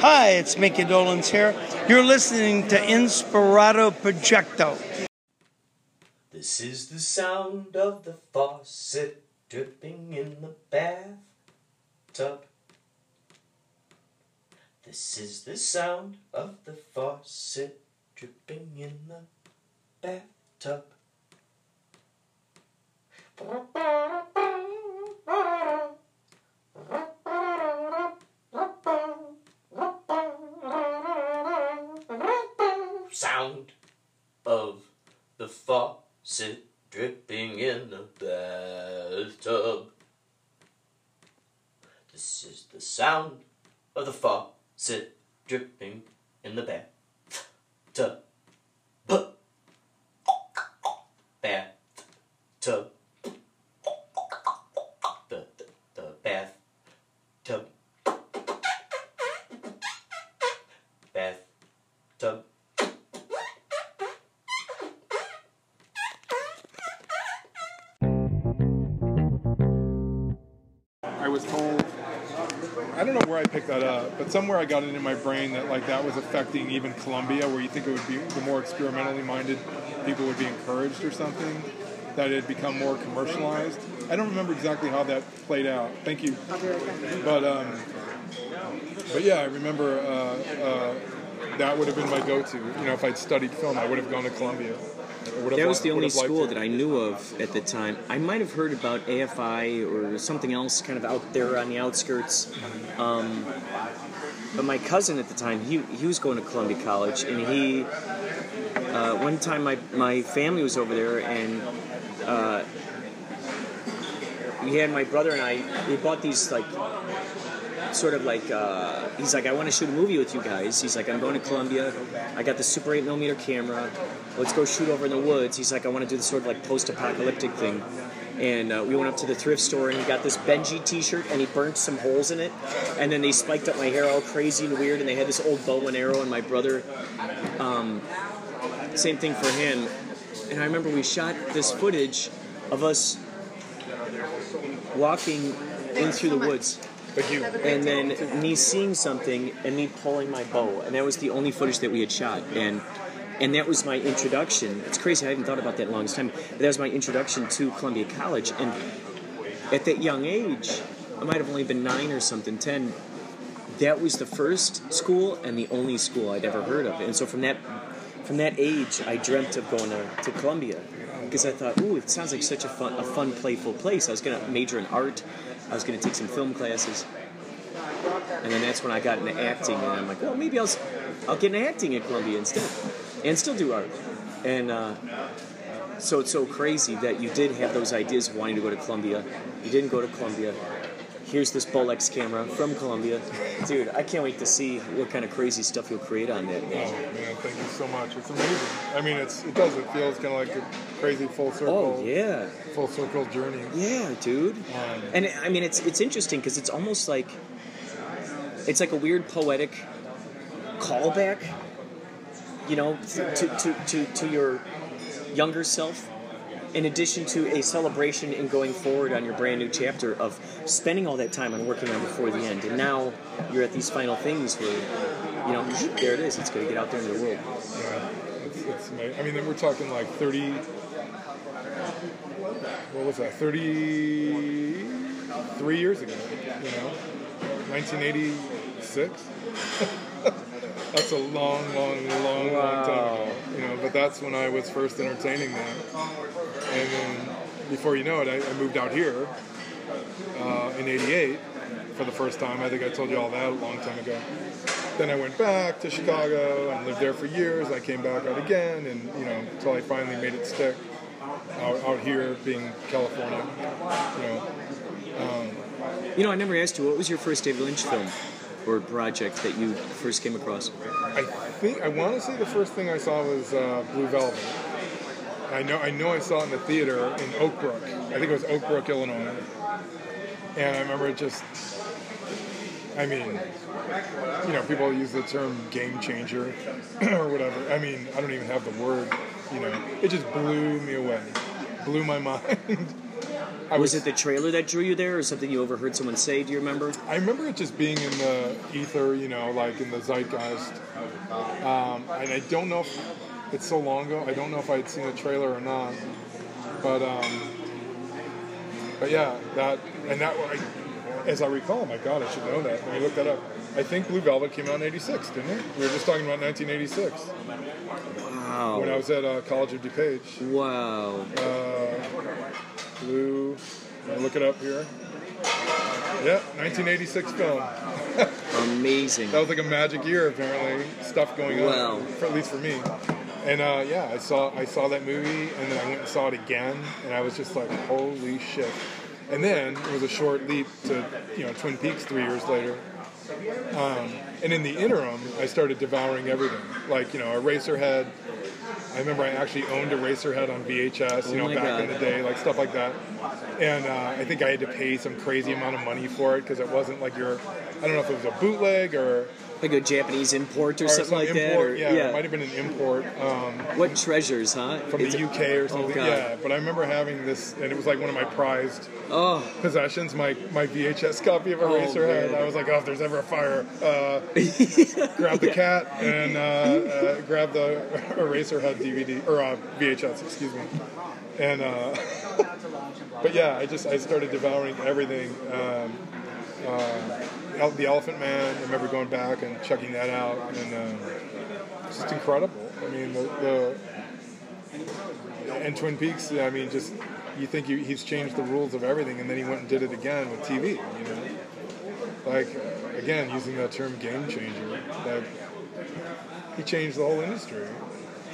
Hi, it's Micky Dolenz here. You're listening to Inspirato Projecto. This is the sound of the faucet dripping in the bathtub. This is the sound of the faucet dripping in the bathtub. Sound of the faucet dripping in the bathtub. This is the sound of the faucet dripping in the bathtub. Bathtub. But somewhere I got it in my brain that like that was affecting even Columbia, where you think it would be the more experimentally minded people would be encouraged or something, that it had become more commercialized. I don't remember exactly how that played out. Thank you. But um, but yeah, I remember uh, uh, that would have been my go-to. You know, if I'd studied film, I would have gone to Columbia. I would have That was the only school that I knew of at the time. I might have heard about AFI or something else kind of out there on the outskirts. Um, but my cousin at the time, he, he was going to Columbia College, and he, uh, one time my, my family was over there, and uh, we had my brother and I, we bought these like sort of like uh, he's like I want to shoot a movie with you guys. He's like I'm going to Columbia. I got the super 8 millimeter camera. Let's go shoot over in the woods. He's like I want to do the sort of like post-apocalyptic thing. And uh, we went up to the thrift store and he got this Benji T-shirt and he burnt some holes in it. And then they spiked up my hair all crazy and weird. And they had this old bow and arrow. And my brother, um, same thing for him. And I remember we shot this footage of us walking in through the woods and then me seeing something and me pulling my bow and that was the only footage that we had shot and and that was my introduction. It's crazy i haven't thought about that longest time but that was my introduction to columbia college. And at that young age i might have only been nine or something ten that was the first school and the only school i'd ever heard of. And so from that from that age i dreamt of going to, to columbia because i thought ooh it sounds like such a fun a fun playful place. I was going to major in art. I was going to take some film classes. And then that's when I got into acting, and I'm like, well, maybe I'll, I'll get into acting at Columbia instead, and still do art. And uh, so it's so crazy that you did have those ideas of wanting to go to Columbia. You didn't go to Columbia. Here's this Bolex camera from Columbia, dude. I can't wait to see what kind of crazy stuff you'll create on that. Oh man, thank you so much. It's amazing. I mean, it's it does. It feels kind of like a crazy full circle. Oh yeah, Full circle journey. Yeah, dude. Um, and I mean, it's it's interesting because it's almost like it's like a weird poetic callback, you know, to to, to, to your younger self. In addition to a celebration in going forward on your brand new chapter of spending all that time on working on before the end, and now you're at these final things where, you know, there it is. It's going to get out there in the world. Yeah, it's, it's amazing. I mean, we're talking like 30. What was that? 33 years ago. You know, 1986. That's a long, long, long, long time ago. You know, but that's when I was first entertaining that. And then, before you know it, I, I moved out here uh, in '88 for the first time. I think I told you all that a long time ago. Then I went back to Chicago and lived there for years. I came back out again, and you know, until I finally made it stick out, out here, being California. You know, You know, I never asked you what was your first David Lynch film or project that you first came across. I think I want to say the first thing I saw was uh, Blue Velvet. I know I know I saw it in the theater in Oak Brook. I think it was Oak Brook, Illinois. And I remember it just. I mean, you know, people use the term game changer or whatever. I mean, I don't even have the word. You know, it just blew me away, blew my mind. I Was it the trailer that drew you there, or something you overheard someone say? Do you remember? I remember it just being in the ether, you know, like in the zeitgeist. Um, and I don't know if it's so long ago. I don't know if I had seen a trailer or not. But um, but yeah, that and that I, as I recall, my God, I should know that. Let me look that up. I think Blue Velvet came out in '86, didn't it? We were just talking about 1986 Wow. when I was at uh, College of DuPage. Wow. Uh, Blue, look it up here. Yeah, 1986 film. Amazing. That was like a magic year, apparently. Stuff going on, Wow. for, at least for me. And uh, yeah, I saw I saw that movie, and then I went and saw it again, and I was just like, holy shit! And then it was a short leap to you know Twin Peaks three years later. Um, and in the interim, I started devouring everything, like you know, Eraserhead. I remember I actually owned a Eraserhead on VHS, you Oh know, back God. in the day, like stuff like that. And uh, I think I had to pay some crazy amount of money for it because it wasn't like your, I don't know if it was a bootleg or Like a Japanese import or, or something some like that. Or, yeah, it might have been an import um, What treasures, huh? from It's- the UK or something. Oh, yeah, but I remember having this, and it was like one of my prized Oh, possessions. My my VHS copy of Oh, Eraserhead. man. I was like, oh, if there's ever a fire, uh, grab the cat and uh, uh, grab the Eraserhead DVD or uh, VHS, excuse me. And uh, but yeah, I just I started devouring everything. Um, uh, the Elephant Man. I remember going back and checking that out, and um, it's just incredible. I mean, the, the and Twin Peaks. I mean, just you think he, he's changed the rules of everything, and then he went and did it again with TV. You know, like again using that term game changer. That he changed the whole industry.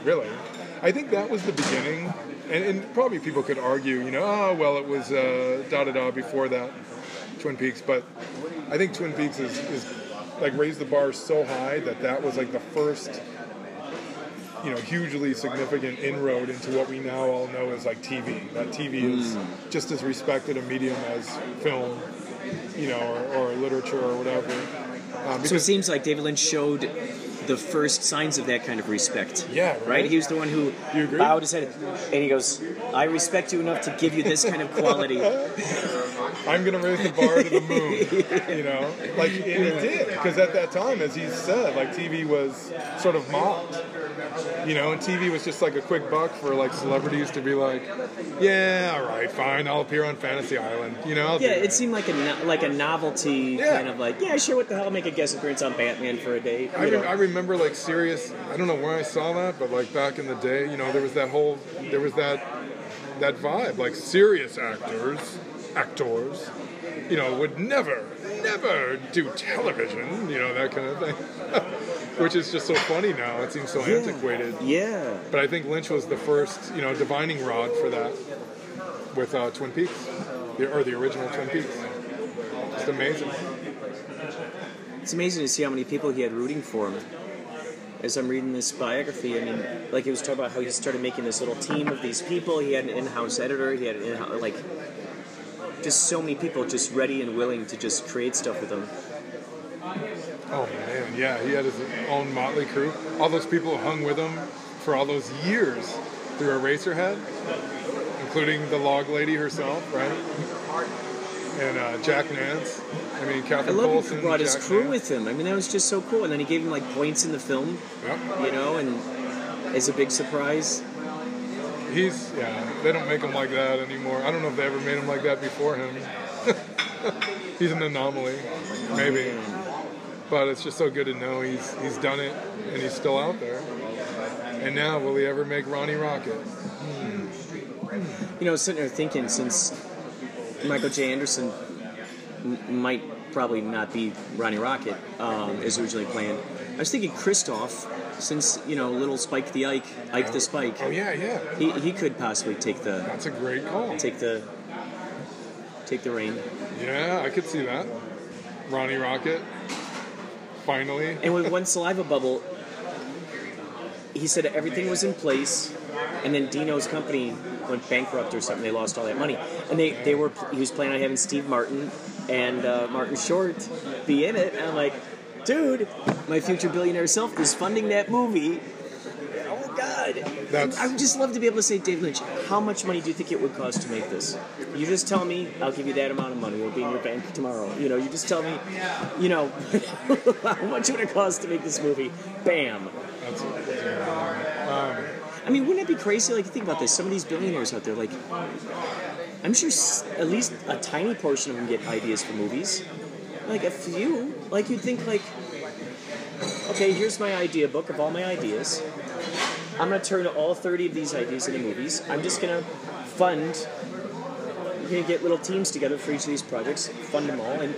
Really, I think that was the beginning. And, and probably people could argue, you know, oh well, it was uh, da da da before that, Twin Peaks. But I think Twin Peaks is, is like raised the bar so high that that was like the first you know, hugely significant inroad into what we now all know as like TV. That TV is just as respected a medium as film, you know, or, or literature or whatever. Um, so it seems like David Lynch showed the first signs of that kind of respect. Yeah, Right? right. He was the one who bowed his head and he goes, I respect you enough to give you this kind of quality. I'm going to raise the bar to the moon, you know? Like, and it did. Because at that time, as he said, like TV was sort of mocked. You know, and TV was just like a quick buck for like celebrities to be like, yeah, all right, fine, I'll appear on Fantasy Island. You know, I'll Yeah, it seemed like a no- like a novelty Yeah. kind of like yeah sure what the hell I'll make a guest appearance on Batman for a day. I, re- I remember like serious. I don't know where I saw that, but like back in the day, you know, there was that whole, there was that, that vibe. Like serious actors, actors, you know, would never, never do television. You know, that kind of thing. Which is just so funny now. It seems so antiquated. Yeah. But I think Lynch was the first, you know, divining rod for that with uh, Twin Peaks, the, or the original Twin Peaks. Just amazing. It's amazing to see how many people he had rooting for him. As I'm reading this biography, I mean, like he was talking about how he started making this little team of these people. He had an in-house editor. He had an in-house, like, just so many people just ready and willing to just create stuff with him. Oh man, yeah, he had his own motley crew. All those people who hung with him for all those years through Eraserhead, including the log lady herself, right? And uh, Jack Nance. I mean, I Catherine love Coulson. he brought his crew Nance. with him. I mean, that was just so cool. And then he gave him like points in the film, Yep. you know, and as a big surprise. He's yeah. They don't make him like that anymore. I don't know if they ever made him like that before him. He's an anomaly, maybe. but it's just so good to know he's he's done it and he's still out there. And now, will he ever make Ronnie Rocket? You know, sitting there thinking since Michael J. Anderson m- might probably not be Ronnie Rocket um, as originally planned. I was thinking Christophe, since you know little Spike the Ike, Ike the Spike. Oh yeah, yeah. He, he could possibly take the That's a great call. take the take the reign. Yeah, I could see that. Ronnie Rocket. Finally. And with one saliva bubble, he said everything was in place, and then Dino's company went bankrupt or something. They lost all that money, and they, they were he was planning on having Steve Martin and uh, Martin Short be in it. And I'm like, dude, my future billionaire self is funding that movie. Oh God! That's- I would just love to be able to say, Dave Lynch, how much money do you think it would cost to make this? You just tell me, I'll give you that amount of money. It'll be in your bank tomorrow. You know, you just tell me, you know, how much would it cost to make this movie? Bam. That's I mean, wouldn't it be crazy? Like, think about this. Some of these billionaires out there, like, I'm sure s- at least a tiny portion of them get ideas for movies. Like a few. Like you'd think, like, okay, here's my idea book of all my ideas. I'm gonna turn all 30 of these ideas into movies. I'm just gonna fund. We're gonna get little teams together for each of these projects, fund them all, and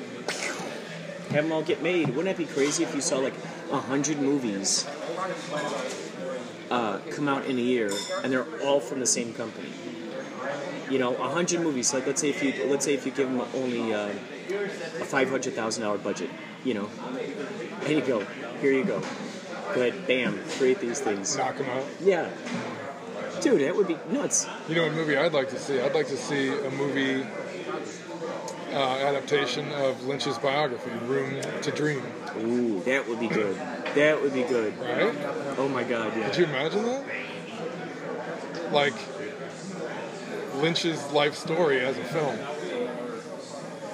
have them all get made. Wouldn't that be crazy if you saw like a hundred movies uh, come out in a year, and they're all from the same company. You know, a hundred movies. Like let's say if you let's say if you give them only uh, five hundred thousand dollar budget. You know, here you go. Here you go. Go ahead, bam, create these things. knock him out. Yeah, dude, that would be nuts. You know, a movie I'd like to see. I'd like to see a movie uh, adaptation of Lynch's biography, Room to Dream. Ooh, that would be good. That would be good. Right? Oh my god, yeah. Could you imagine that? Like Lynch's life story as a film.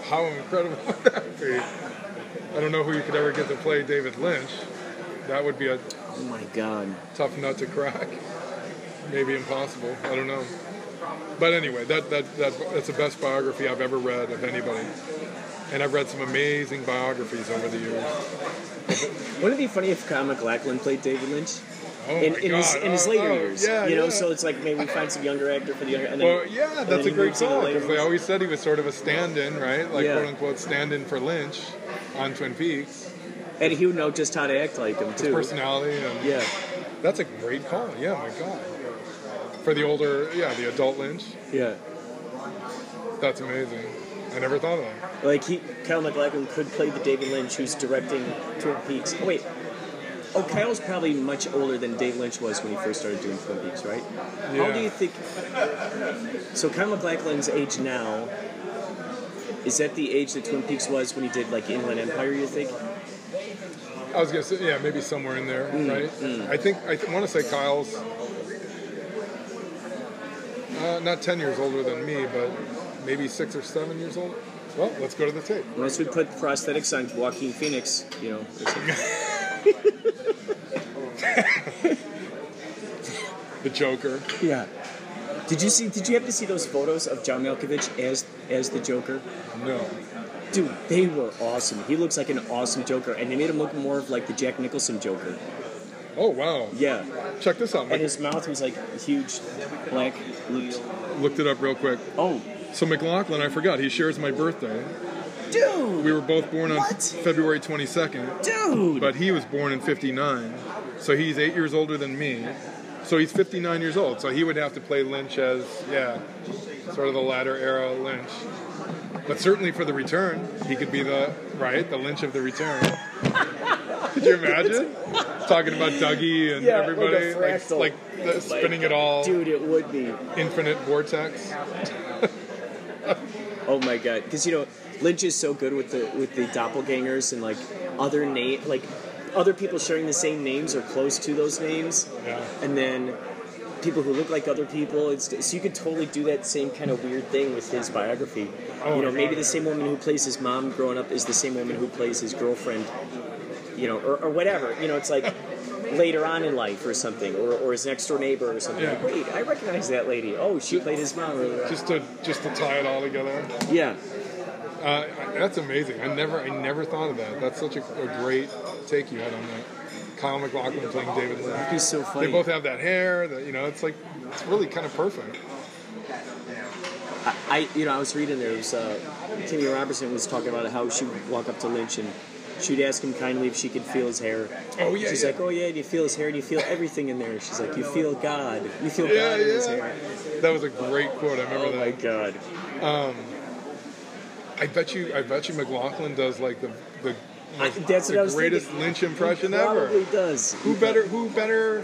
How incredible would that be? I don't know who you could ever get to play David Lynch. That would be a Oh my god. tough nut to crack. Maybe impossible. I don't know. But anyway, that, that, that that's the best biography I've ever read of anybody. And I've read some amazing biographies over the years. Wouldn't it be funny if Kyle MacLachlan played David Lynch? Oh in, in his in his Oh, later oh, years, yeah, you know. yeah. So it's like maybe we find some younger actor for the younger. And then, Well, yeah, that's a great call because they always said he was sort of a stand-in, right? Like Yeah. quote unquote stand-in for Lynch on Twin Peaks. and he would know just how to act like him too. Personality and Yeah, that's a great call. Yeah, my God. For the older, yeah, the adult Lynch, yeah. that's amazing. I never thought of that. Like he, Kyle MacLachlan could play the David Lynch who's directing Twin Peaks. Oh wait, oh Kyle's probably much older than Dave Lynch was when he first started doing Twin Peaks, right? How do you think? So Kyle MacLachlan's age now. Is that the age that Twin Peaks was when he did like Inland Empire? You think? I was gonna say, yeah, maybe somewhere in there, right? I think I th- want to say Kyle's uh, not ten years older than me, but maybe six or seven years older. Well, let's go to the tape. Unless we put prosthetics on Joaquin Phoenix, you know. The Joker. yeah. Did you see? Did you happen to see those photos of John Malkovich as as the Joker? No. Dude, they were awesome. He looks like an awesome Joker, and they made him look more of like the Jack Nicholson Joker. Oh wow. Yeah, Check this out. and his mouth was like huge, black lips. Looked it up real quick. Oh, So MacLachlan, I forgot. He shares my birthday. Dude, We were both born on What? February 22nd, dude. but he was born in 59. So he's eight years older than me. So he's 59 years old. So he would have to play Lynch as, yeah, sort of the latter era Lynch. But certainly for the return, he could be the, right, the Lynch of the return. Could you imagine? Talking about Dougie and Yeah, like everybody, like, fractal. like the, spinning it all, Dude, it would be. infinite vortex. Oh my god, because you know Lynch is so good with the with the doppelgangers and like other name like other people sharing the same names or close to those names, Yeah. and then people who look like other people. It's, so you could totally do that same kind of weird thing with his biography. Oh you know, maybe the same woman who plays his mom growing up is the same woman who plays his girlfriend. You know, or, or whatever. You know, it's like. Later on in life, or something, or, or his next door neighbor, or something. Yeah. Like, Wait, I recognize that lady. Oh, she played his mom. Just to just to tie it all together. yeah, Uh, that's amazing. I never, I never thought of that. That's such a, a great take you had on that. Kyle MacLachlan playing David Lynch. He's so funny. They both have that hair. That you know, it's like it's really kind of perfect. I, you know, I was reading there. It was uh, Kimmy Robertson was talking about how she would walk up to Lynch and she'd ask him kindly if she could feel his hair. Oh, yeah, She's yeah. like, "Oh yeah, do you feel his hair? Do you feel everything in there?" She's like, "You feel God. You feel Yeah, God in his hair." That was a great quote. I remember Oh that. my God. I bet you, I bet you MacLachlan does like the the, I- that's the greatest thinking. Lynch impression He ever. Probably does. Who better? Who better?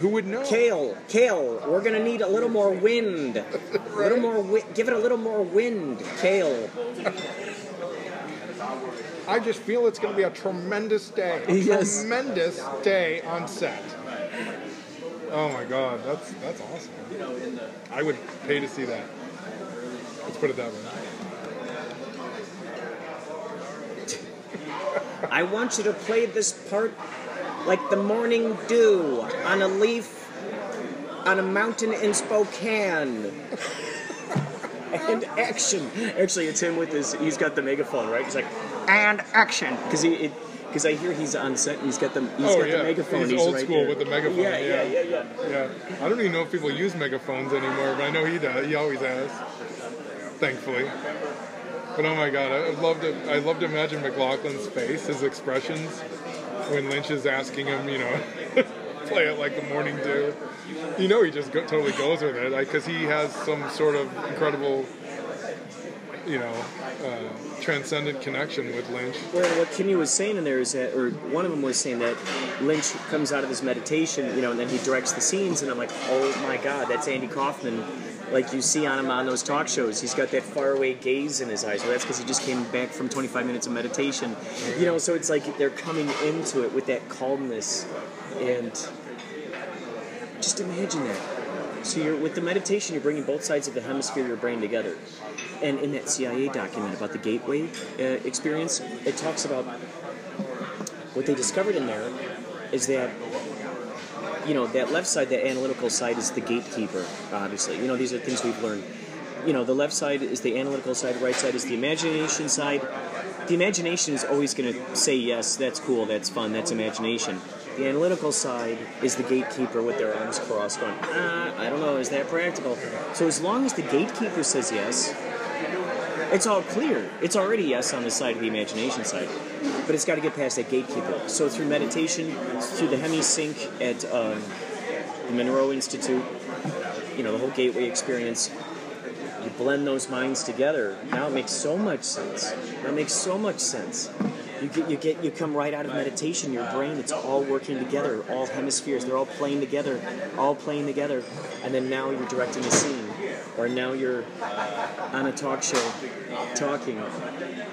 Who would know? Kale, Kale, we're gonna need a little more wind. A little more wi- give it a little more wind, Kale. I just feel it's to be a tremendous day. A Yes. Tremendous day on set. Oh my god, that's that's awesome. I would pay to see that. Let's put it that way. I want you to play this part like the morning dew on a leaf on a mountain in Spokane. and action. Actually, it's him with his. He's got the megaphone, right? He's like, and action, because he. because I hear he's on set and he's got the he's Oh, got yeah. the megaphone. He's old right school there. with the megaphone, Yeah, yeah. yeah, yeah, yeah. Yeah, I don't even know if people use megaphones anymore, but I know he does. He always has, thankfully. But oh my god, I love to. I love to imagine MacLachlan's face, his expressions when Lynch is asking him, you know, play it like the morning dew. You know, he just go, totally goes with it, because he has some sort of incredible, you know, uh, transcendent connection with Lynch. Well, what Kimmy was saying in there is that, or one of them was saying that Lynch comes out of his meditation, you know, and then he directs the scenes, and I'm like, oh my god, that's Andy Kaufman. Like you see on him on those talk shows, he's got that faraway gaze in his eyes. Well, that's because he just came back from 25 minutes of meditation, you know. So it's like they're coming into it with that calmness, and just imagine that. So you're with the meditation, you're bringing both sides of the hemisphere of your brain together. And in that CIA document about the gateway uh, experience, it talks about what they discovered in there is that you know that left side, that analytical side, is the gatekeeper. Obviously, you know these are things we've learned. You know, the left side is the analytical side, right side is the imagination side. The imagination is always going to say yes, that's cool, that's fun, that's imagination. The analytical side is the gatekeeper with their arms crossed, going, ah, I don't know, is that practical? So as long as the gatekeeper says yes, it's all clear. It's already yes on the side of the imagination side, but it's got to get past that gatekeeper. So through meditation, through the Hemi Sync at um, the Monroe Institute, you know the whole gateway experience. You blend those minds together. Now it makes so much sense. Now it makes so much sense. You get, you get, you come right out of meditation. Your brain, it's all working together. All hemispheres, they're all playing together, all playing together. And then now you're directing the scene, or now you're uh, on a talk show talking.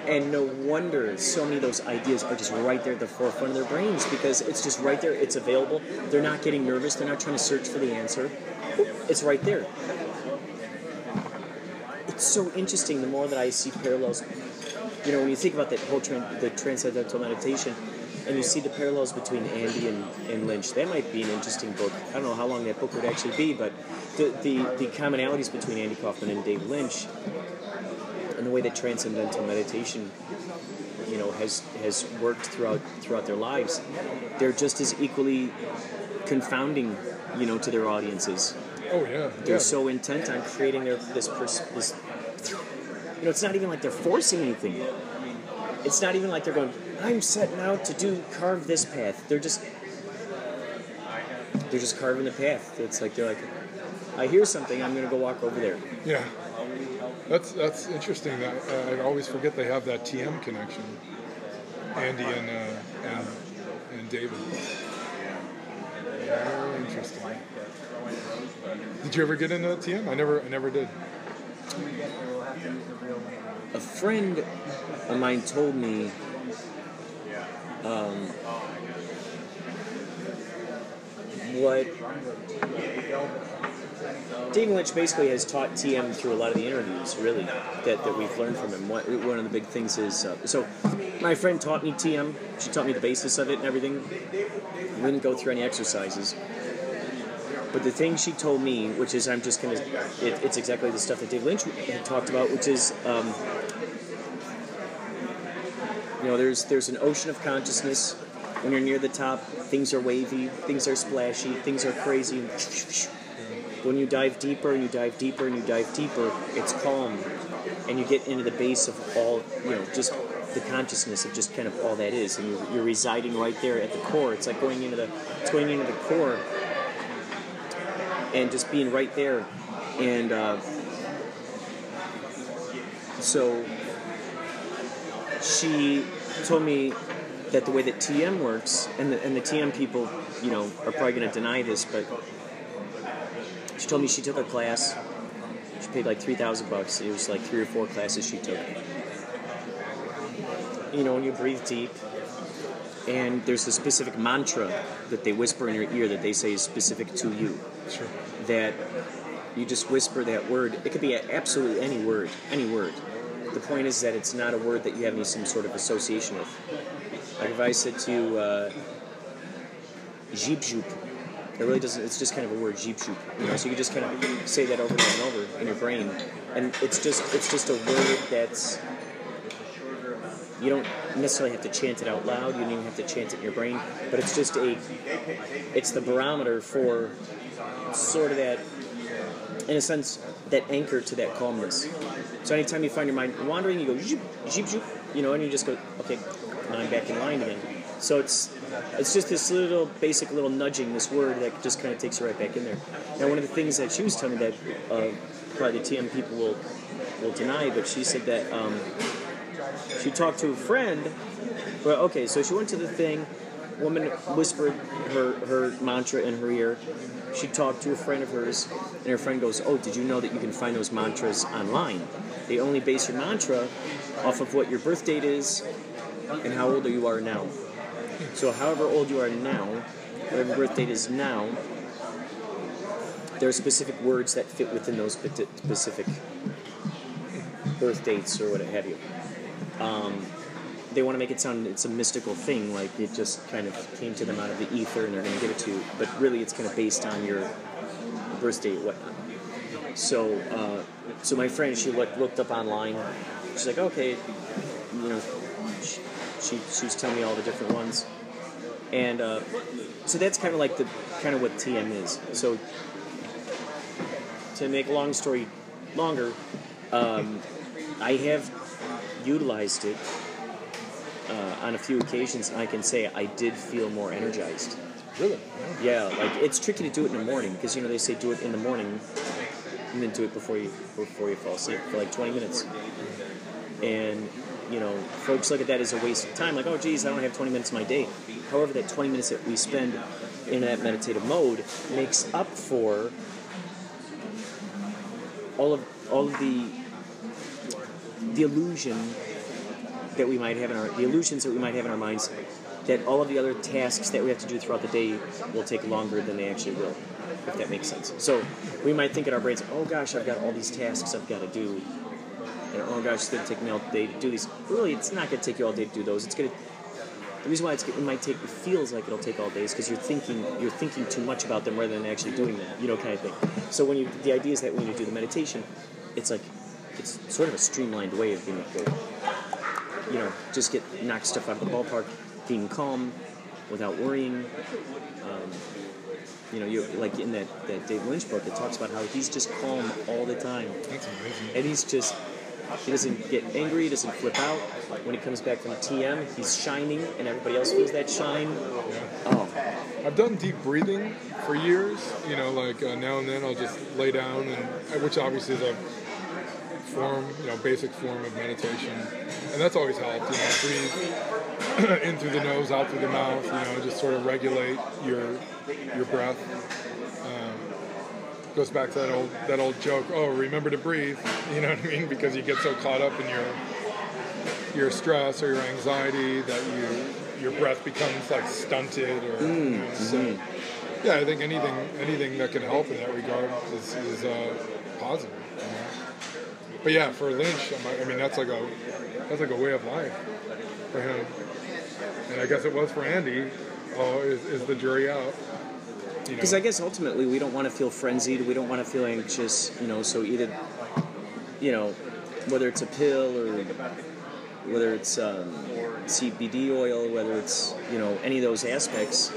And no wonder so many of those ideas are just right there at the forefront of their brains because it's just right there. It's available. They're not getting nervous. They're not trying to search for the answer. It's right there. It's so interesting the more that I see parallels. You know, when you think about that whole tran- the transcendental meditation, and you see the parallels between Andy and, and Lynch, that might be an interesting book. I don't know how long that book would actually be, but the, the, the commonalities between Andy Kaufman and Dave Lynch and the way that transcendental meditation you know has has worked throughout throughout their lives they're just as equally confounding you know to their audiences Oh yeah, they're yeah. so intent on creating their this pers- this you know it's not even like they're forcing anything it's not even like they're going i'm setting out to do carve this path they're just they're just carving the path it's like they're like i hear something i'm gonna go walk over there Yeah, that's that's interesting. That uh, I always forget they have that TM connection, Andy and uh, and and David. Very interesting. Did you ever get into TM? I never, I never did. a friend of mine told me um, what David Lynch basically has taught TM through a lot of the interviews, really, that, that we've learned from him. One of the big things is uh, so my friend taught me TM. She taught me the basis of it and everything. We didn't go through any exercises. But the thing she told me, which is I'm just gonna, it's exactly the stuff that Dave Lynch had talked about, which is um, know, there's there's an ocean of consciousness. When you're near the top, things are wavy, things are splashy, things are crazy. When you dive deeper and you dive deeper and you dive deeper, it's calm, and you get into the base of all you know, just the consciousness of just kind of all that is, and you're, you're residing right there at the core. It's like going into the it's going into the core, and just being right there, and uh, so she told me that the way that TM works, and the, and the TM people, you know, are probably going to deny this, but she told me she took a class. She paid like three thousand bucks. It was like three or four classes she took. You know, when you breathe deep, and there's a specific mantra that they whisper in your ear that they say is specific to you. Sure. That you just whisper that word. It could be absolutely any word, any word. The point is that it's not a word that you have any some sort of association with. Like if I said to you, uh, jeep it really doesn't. It's just kind of a word, jeep joop. You know, so you just kind of say that over and over in your brain, and it's just it's just a word that's you don't necessarily have to chant it out loud. You don't even have to chant it in your brain, but it's just a it's the barometer for sort of that in a sense that anchor to that calmness. So anytime you find your mind wandering, you go jeep jeep jeep, you know, and you just go okay, now I'm back in line again. So it's it's just this little basic little nudging, this word that just kind of takes you right back in there. Now, one of the things that she was telling me that uh, probably the TM people will will deny, but she said that um, she talked to a friend. Well, okay, so she went to the thing. Woman whispered her her mantra in her ear. She talked to a friend of hers, and her friend goes, "Oh, did you know that you can find those mantras online? They only base your mantra off of what your birth date is and how old you are now." So, however old you are now, whatever birth date is now, there are specific words that fit within those specific birth dates or what have you. Um, they want to make it sound it's a mystical thing, like it just kind of came to them out of the ether and they're going to give it to you. But really, it's kind of based on your birth date, whatnot. So, uh, so my friend, she looked looked up online. She's like, okay, you know, she, she, was telling me all the different ones, and uh, so that's kind of like the kind of what TM is. So, to make a long story longer, um, I have utilized it uh, on a few occasions, and I can say I did feel more energized. Really? Yeah, like it's tricky to do it in the morning because you know they say do it in the morning and then do it before you before you fall asleep for like 20 minutes. And you know, folks look at that as a waste of time. Like, oh, geez, I don't have 20 minutes of my day. However, that 20 minutes that we spend in that meditative mode makes up for all of all of the the illusion that we might have in our the illusions that we might have in our minds that all of the other tasks that we have to do throughout the day will take longer than they actually will if that makes sense. So we might think in our brains oh gosh i've got all these tasks i've got to do. And oh gosh it's going to take me all day to do these. Really it's not going to take you all day to do those. It's going to the reason why it's, it might take it feels like it'll take all days because you're thinking you're thinking too much about them rather than actually doing them you know kind of thing. So when you the idea is that when you do the meditation it's like it's sort of a streamlined way of being able you know just get knock stuff out of the ballpark being calm without worrying. Um, you know you like in that, that Dave Lynch book it talks about how he's just calm all the time. That's amazing. and he's just he doesn't get angry he doesn't flip out. When he comes back from TM he's shining and everybody else feels that shine. Oh. I've done deep breathing for years. You know, like uh, now and then I'll just lay down, and which obviously is a form, you know, basic form of meditation, and that's always helped. You know, breathe in through the nose, out through the mouth. You know, just sort of regulate your your breath. Um, goes back to that old that old joke. Oh, remember to breathe. You know what I mean? Because you get so caught up in your your stress or your anxiety that you your breath becomes like stunted or you know, so yeah i think anything anything that can help in that regard is, is uh, positive? But yeah for lynch i mean that's like a that's like a way of life for him and i guess it was for andy oh is, is the jury out you know Because I guess ultimately we don't want to feel frenzied. We don't want to feel anxious. You know, so either, you know, whether it's a pill or whether it's um, CBD oil, whether it's you know any of those aspects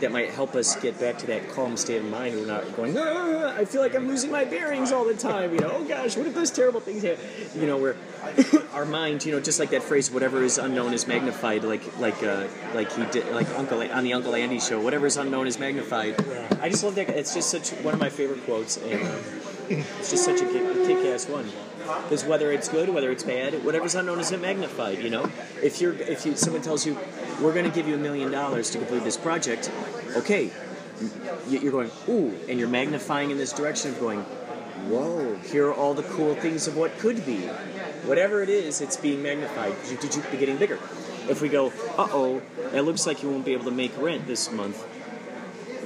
that might help us get back to that calm state of mind. We're not going, ah, I feel like I'm losing my bearings all the time. You know, oh gosh, what if those terrible things happen? You know, where our mind, you know, just like that phrase, whatever is unknown is magnified. Like like uh, like he did, like Uncle on the Uncle Andy show. Whatever is unknown is magnified. I just love that. It's just such one of my favorite quotes, and it's just such a kick-ass one. Because whether it's good, whether it's bad, whatever's unknown is magnified. You know, if you're if you someone tells you we're going to give you a million dollars to complete this project, okay, you're going ooh, and you're magnifying in this direction of going, whoa, here are all the cool things of what could be. Whatever it is, it's being magnified. Be getting bigger. If we go, uh oh, it looks like you won't be able to make rent this month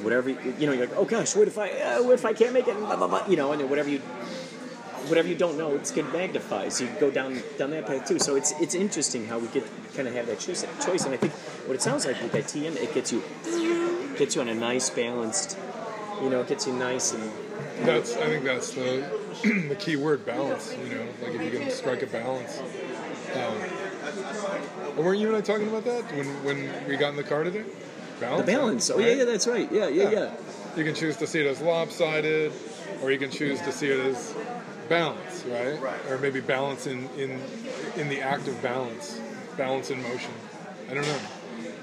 whatever you know you're like oh gosh what if i uh, what if i can't make it blah, blah, blah, you know and whatever you whatever you don't know it's going to magnify so you go down down that path too so it's it's interesting how we get kind of have that choice choice and i think what it sounds like with that tm it gets you gets you on a nice balanced you know it gets you nice and That's I think that's the the key word balance. You know, like if you can strike a balance. Um, weren't you and I talking about that when when we got in the car today? Balance. the balance oh yeah right? yeah that's right yeah yeah yeah, You can choose to see it as lopsided, or you can choose to see it as balance, right? Or maybe balance in in in the act of balance, balance in motion. I don't know.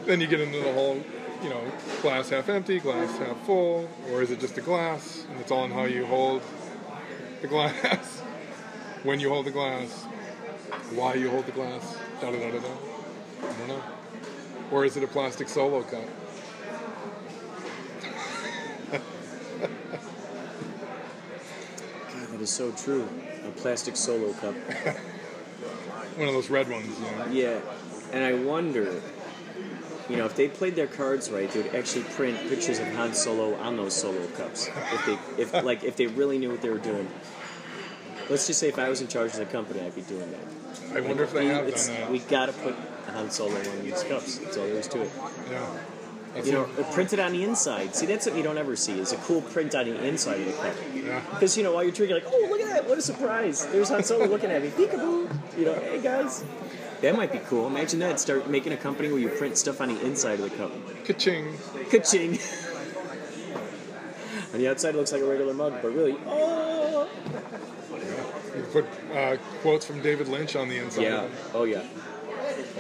Then you get into the whole, you know, glass half empty, glass half full, or is it just a glass? And it's all in how you hold the glass, when you hold the glass, why you hold the glass, da da da da da. I don't know. Or is it a plastic solo cup? Is so true a plastic solo cup One of those red ones, you know. Yeah, and I wonder, you know, if they played their cards right, they would actually print pictures of Han Solo on those Solo cups. If they, if like, if they really knew what they were doing. Let's just say if I was in charge of the company, I'd be doing that. I wonder if they have done that. We gotta put Han Solo on these cups. That's all there is to it. Yeah. That's You know, it. or print it on the inside. See, that's something you don't ever see. Is a cool print on the inside of the cup. Yeah. Because you know, while you're drinking, like, oh, look at that! What a surprise! There's Han Solo looking at me. Peekaboo! You know, hey guys. That might be cool. Imagine that. Start making a company where you print stuff on the inside of the cup. Ka-ching. Ka-ching! on the outside, it looks like a regular mug, but really, oh, You put uh, quotes from David Lynch on the inside. yeah, oh yeah.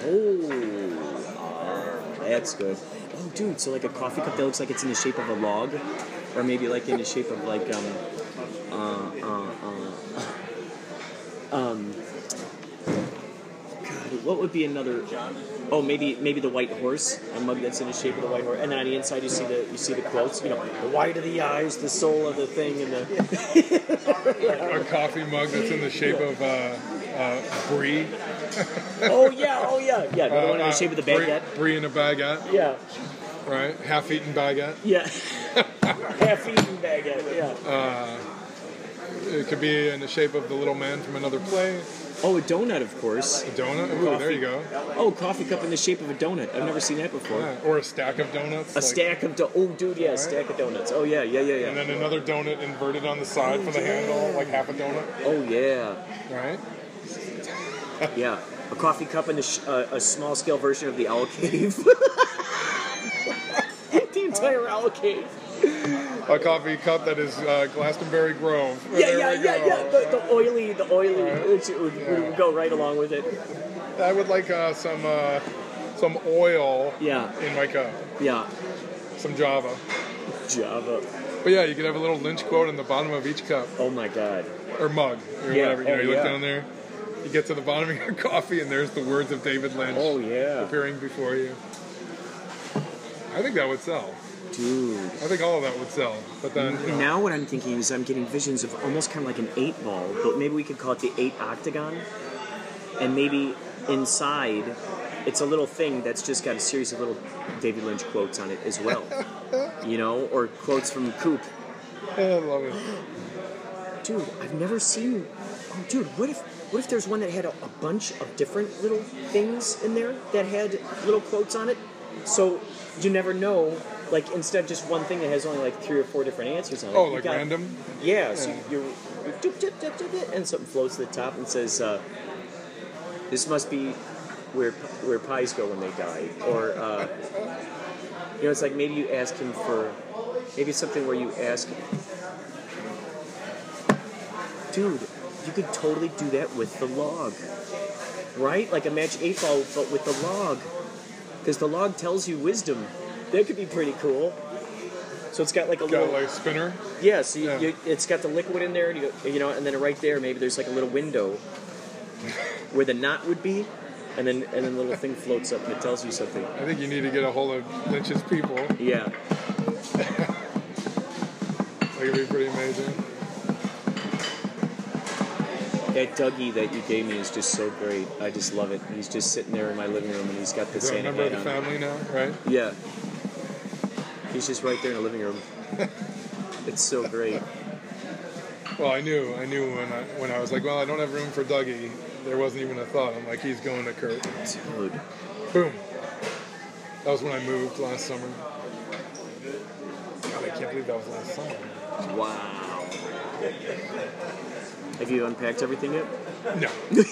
Oh, that's good. Oh, dude, so like a coffee cup that looks like it's in the shape of a log, or maybe like in the shape of like um, uh, uh, uh, um. God, what would be another? Oh, maybe maybe the white horse, a mug that's in the shape of the white horse, and then on the inside you see the you see the quotes. You know, the white of the eyes, the soul of the thing, and the. A coffee mug that's in the shape of uh, uh, brie. Oh yeah, oh yeah, yeah. Another one in the Uh, shape of the baguette. Brie in a baguette, Yeah, right? Half-eaten baguette. yeah. Half-eaten baguette. Yeah. It could be in the shape of the little man from another play. Oh, a donut, of course. A donut. Ooh, there you go. Oh, coffee cup in the shape of a donut. I've never seen that before. Yeah. Or a stack of donuts. A like- stack of do- oh, dude, yeah, a stack of donuts. Oh yeah, yeah, yeah, yeah. And then another donut inverted on the side for the handle, like half a donut, Oh yeah, right? Yeah. A coffee cup and a, sh- uh, a small scale version of the owl cave. the entire owl cave. A coffee cup that is uh, Glastonbury Grove. Yeah, There yeah, we yeah, go. yeah. The, the oily, the oily, which would, would go right along with it. I would like uh, some uh, some oil Yeah, in my cup, yeah. some Java. Java. But yeah, you could have a little Lynch quote in the bottom of each cup Oh my god. or mug or Yeah, whatever. You know, oh, you look yeah. down there, you get to the bottom of your coffee, and there's the words of David Lynch Oh yeah, appearing before you. I think that would sell. dude. I think all of that would sell. But then, you know, Now what I'm thinking is I'm getting visions of almost kind of like an eight ball, but maybe we could call it the eight octagon. And maybe inside, it's a little thing that's just got a series of little David Lynch quotes on it as well. you know, or quotes from Coop. I love it. Dude, I've never seen. Oh, dude, what if what if there's one that had a, a bunch of different little things in there that had little quotes on it? So you never know. Like instead of just one thing that has only like three or four different answers on it. Oh, like got- random? Yeah, so you're, you're doop, doop, doop, doop, doop, and something floats to the top and says, uh, This must be where where pies go when they die, or uh, you know, it's like maybe you ask him for maybe it's something where you ask, dude, you could totally do that with the log, right? Like a magic eight ball, but with the log, because the log tells you wisdom. That could be pretty cool. So it's got like a Got little like a spinner. yeah, so you, Yeah. You, it's got the liquid in there, and you, you know, and then right there, maybe there's like a little window where the knot would be, and then and then the little thing floats up and it tells you something. I think you need to get a hold of Lynch's people. Yeah, That could be pretty amazing. That Dougie that you gave me is just so great. I just love it. He's just sitting there in my living room, and he's got the a Santa member of hat the on. family now, right? Yeah, he's just right there in the living room. It's so great. Well, I knew, I knew when I when I was like, well, I don't have room for Dougie. There wasn't even a thought. I'm like, he's going to Kurt. Dude, Boom. That was when I moved last summer. God, I can't believe that was last summer. wow. Have you unpacked everything yet? No.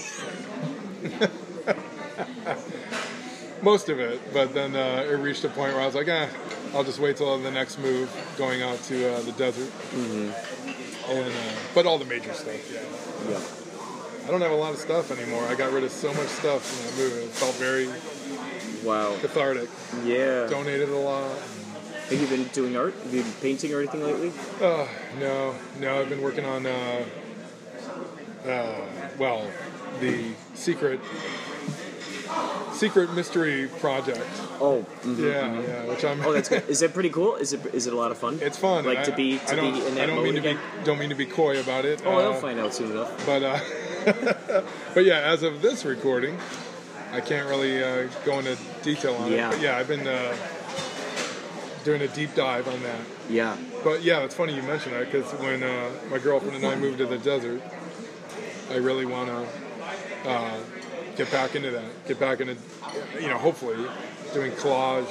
Most of it, but then uh, it reached a point where I was like, eh, I'll just wait till the next move, going out to uh, the desert. Mm-hmm. And uh, but all the major stuff, yeah. Yeah. I don't have a lot of stuff anymore. I got rid of so much stuff in that move. It felt very Wow. cathartic. Yeah. Donated a lot. Have you been doing art? Have you been painting or anything lately? Uh, no, no. I've been working on, uh, uh, well, the secret, secret mystery project. Oh, mhm. Yeah, yeah. Which I'm. oh, that's good. Is that pretty cool? Is it is it a lot of fun? It's fun. Like I- to be I to don't, be in I that don't mode mean to again. be don't mean to be coy about it. Oh, uh, they'll find out soon enough. But uh, but yeah, as of this recording, I can't really uh, go into detail on Yeah. it. But yeah, I've been uh, doing a deep dive on that. Yeah. But yeah, it's funny you mention that because when uh, my girlfriend and I moved to the desert, I really want to uh, get back into that. Get back into, you know, hopefully doing collage.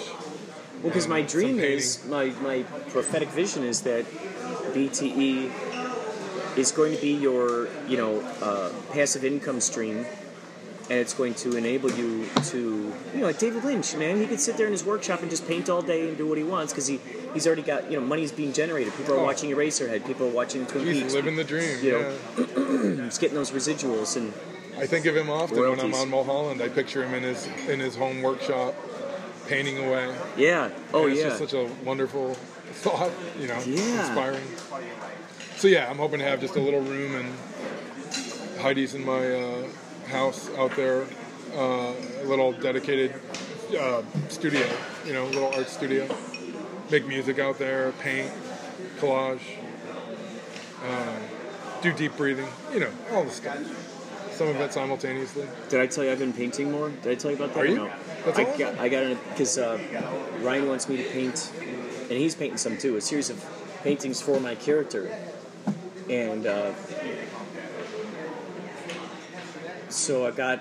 Well, because my dream is my my prophetic vision is that BTE is going to be your you know uh, passive income stream. And it's going to enable you to, you know, like David Lynch, man. He could sit there in his workshop and just paint all day and do what he wants because he, he's already got, you know, money's being generated. People are Oh. watching Eraserhead. People are watching Twin He's Peaks. living the dream. You yeah. know. He's getting those residuals and I think of him often when I'm Royalties. on Mulholland. I picture him in his in his home workshop, painting away. yeah. Oh And it's yeah. just such a wonderful thought, you know, Yeah. inspiring. So yeah, I'm hoping to have just a little room and Heidi's in my uh, house out there, uh, a little dedicated uh, studio, you know, little art studio. Make music out there, paint, collage, uh, do deep breathing, you know, all the stuff. Some of it simultaneously. Did I tell you I've been painting more? Did I tell you about that? Are you? No. That's I awesome. got I got in because uh, Ryan wants me to paint, and he's painting some too. A series of paintings for my character, and uh, so I got.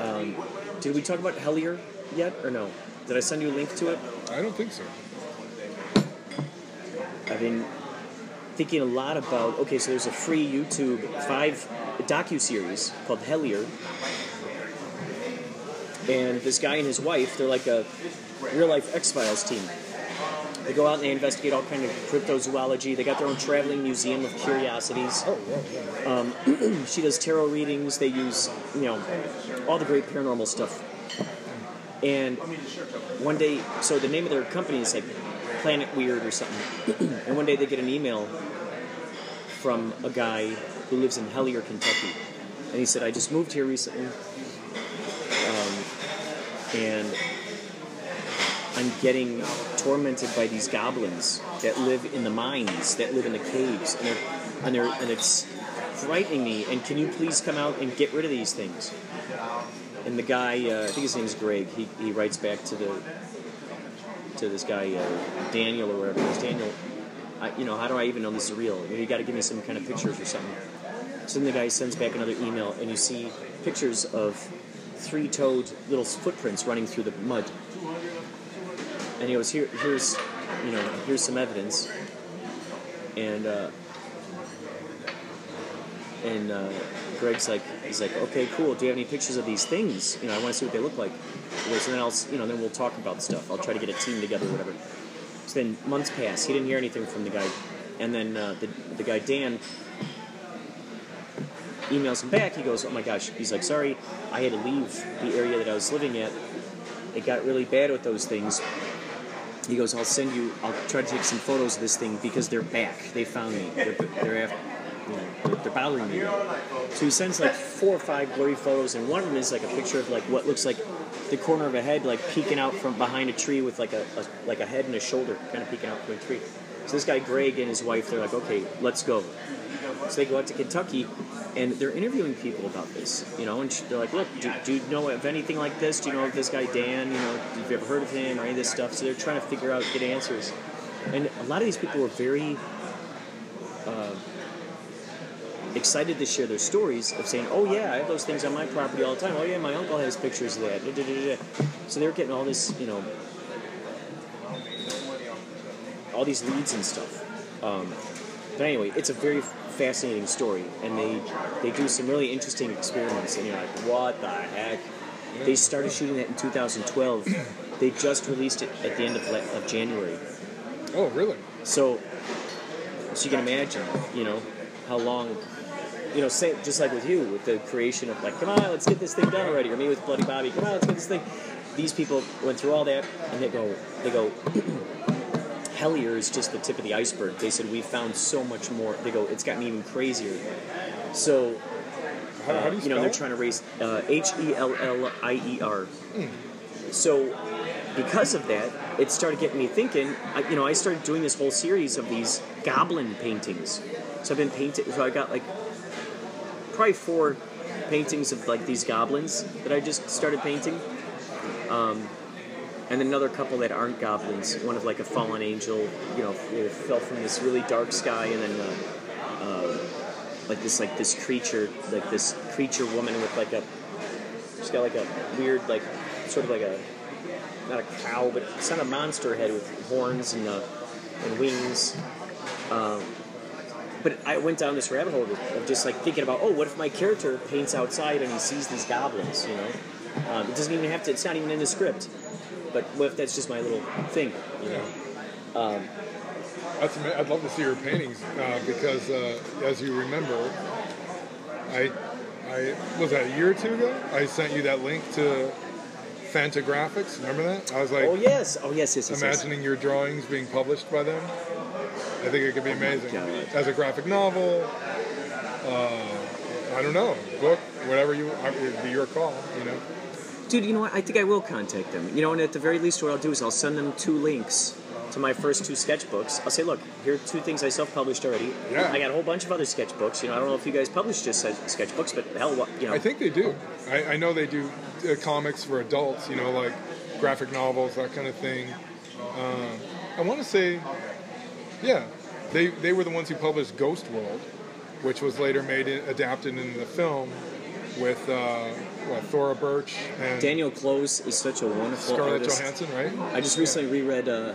Um, did we talk about Hellier yet or no? Did I send you a link to it? I don't think so. I've been thinking a lot about. Okay, so there's a free YouTube five docu series called Hellier, and this guy and his wife, they're like a real life X Files team. They go out and they investigate all kind of cryptozoology. They got their own traveling museum of curiosities. Oh, yeah, yeah. She does tarot readings. They use, you know, all the great paranormal stuff. And one day, so the name of their company is like Planet Weird or something. and one day they get an email from a guy who lives in Hellier, Kentucky. And he said, I just moved here recently. Um, and I'm getting tormented by these goblins that live in the mines, that live in the caves, and they're, and they're, and it's frightening me. And can you please come out and get rid of these things? And the guy, uh, I think his name's Greg. He, he writes back to the to this guy uh, Daniel or whatever. It's Daniel. I, you know, how do I even know this is real? You, got to give me some kind of pictures or something. So then the guy sends back another email, and you see pictures of three-toed little footprints running through the mud. And he goes, "Here, here's, you know, here's some evidence." And uh, and uh, Greg's like, he's like, okay, cool. Do you have any pictures of these things? You know, I want to see what they look like. Goes, and then I'll, you know, then we'll talk about stuff. I'll try to get a team together, or whatever. So then months pass. He didn't hear anything from the guy, and then uh, the the guy Dan emails him back. He goes, oh my gosh. He's like, sorry, I had to leave the area that I was living at. It got really bad with those things. He goes, I'll send you. I'll try to take some photos of this thing because they're back. They found me. They're, they're after. They're, they're bothering me. So he sends like four or five blurry photos, and one of them is like a picture of like what looks like the corner of a head, like peeking out from behind a tree with like a, a like a head and a shoulder kind of peeking out from a tree. So this guy Greg and his wife, they're like, okay, let's go. So they go out to Kentucky, and they're interviewing people about this, you know. And they're like, "Look, do, do you know of anything like this? Do you know of this guy Dan? You know, have you ever heard of him or any of this stuff?" So they're trying to figure out, get answers. And a lot of these people were very uh, excited to share their stories of saying, "Oh yeah, I have those things on my property all the time. Oh yeah, my uncle has pictures of that." So they're getting all this, you know, all these leads and stuff. Um, but anyway, it's a very fascinating story, and they they do some really interesting experiments. And you're like, what the heck? They started shooting that in 2012. They just released it at the end of, le- of January. Oh, really? So, so you can imagine, you know, how long, you know, say, just like with you, with the creation of like, come on, let's get this thing done already, or me with Bloody Bobby, come on, let's get this thing. These people went through all that, and they go, they go. Hellier is just the tip of the iceberg. They said we found so much more. They go, it's gotten even crazier. So, How, how do you you know, they're it? trying to raise uh, H E L L I E R. So, because of that, it started getting me thinking. I, you know, I started doing this whole series of these goblin paintings. So I've been painting. So I got like probably four paintings of like these goblins that I just started painting. Um, and another couple that aren't goblins. One of like a fallen angel, you know, fell from this really dark sky, and then uh, uh, like this like this creature, like this creature woman with like a, she's got like a weird like sort of like a not a cow, but it's not a monster head with horns and uh, and wings. Um, but I went down this rabbit hole of, of just like thinking about, oh, what if my character paints outside and he sees these goblins? You know, um, it doesn't even have to. It's not even in the script. But what if that's just my little thing? You know, um, That's I'd love to see your paintings uh, because, uh, as you remember, I, I was that a year or two ago. I sent you that link to Fantagraphics. Remember that? I was like oh yes, oh yes, yes, yes. yes. imagining your drawings being published by them. I think it could be amazing God. as a graphic novel. Uh, I don't know, book, whatever you. It'd be your call. You know. Dude, you know what? I think I will contact them. You know, and at the very least, what I'll do is I'll send them two links to my first two sketchbooks. I'll say, look, here are two things I self-published already. Yeah. I got a whole bunch of other sketchbooks. You know, I don't know if you guys publish just sketchbooks, but hell, what you know. I think they do. I, I know they do uh, comics for adults, you know, like graphic novels, that kind of thing. Uh, I want to say, yeah, they they were the ones who published Ghost World, which was later made adapted into the film with uh, what Thora Birch and Daniel Clowes is such a wonderful Scarlett artist. Johansson, right? I just recently reread uh,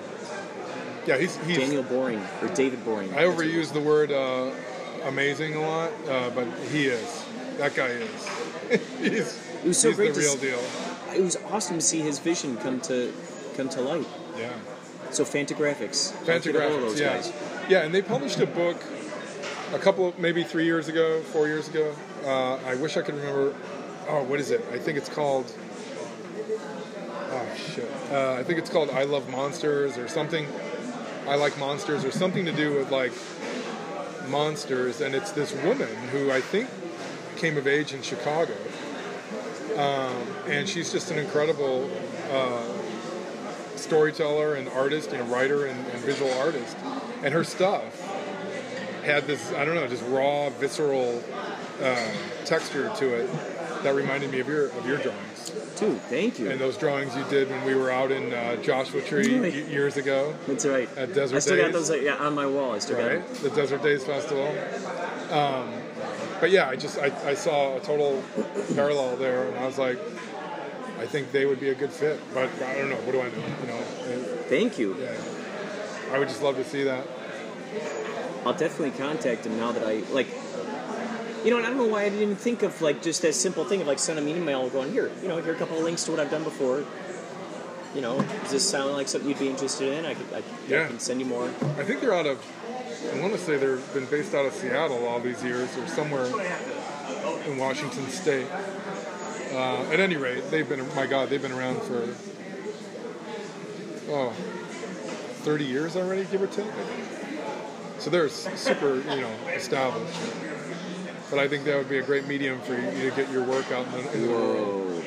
Yeah, he's, he's Daniel Boring or David Boring. I overuse the word uh, amazing a lot, uh, but he is. That guy is. he's It was so he's great the real deal. It was awesome to see his vision come to come to light. Yeah. So Fantagraphics. Don't forget all of Fantagraphics, yeah. guys. Yeah, and they published a book a couple, maybe three years ago, four years ago. Uh, I wish I could remember. Oh, what is it? I think it's called. Oh shit! Uh, I think it's called "I Love Monsters" or something. I like monsters or something to do with like monsters, and it's this woman who I think came of age in Chicago, um, and she's just an incredible uh, storyteller and artist, and writer and, and visual artist, and her stuff had this I don't know, just raw, visceral uh, texture to it that reminded me of your of your drawings. Dude, thank you. And those drawings you did when we were out in uh, Joshua Tree years ago, That's right. At Desert I still got Days? those like, yeah, on my wall. I still got right? them. The Desert Days Festival. Um, but yeah, I just I, I saw a total parallel there, and I was like, I think they would be a good fit. But I don't know. What do I know? You know, uh, Thank you. yeah. I would just love to see that. I'll definitely contact him now that I like. You know, and I don't know why I didn't even think of like just that simple thing of like send an email going here. You know, here are a couple of links to what I've done before. You know, does this sound like something you'd be interested in? I could, I, I Yeah. can send you more. I think they're out of. I want to say they've been based out of Seattle all these years, or somewhere in Washington State. Uh, at any rate, they've been. My God, they've been around for oh, 30 years already, give or take. So they're super, you know, established. But I think that would be a great medium for you to get your work out in the, in the world. Whoa,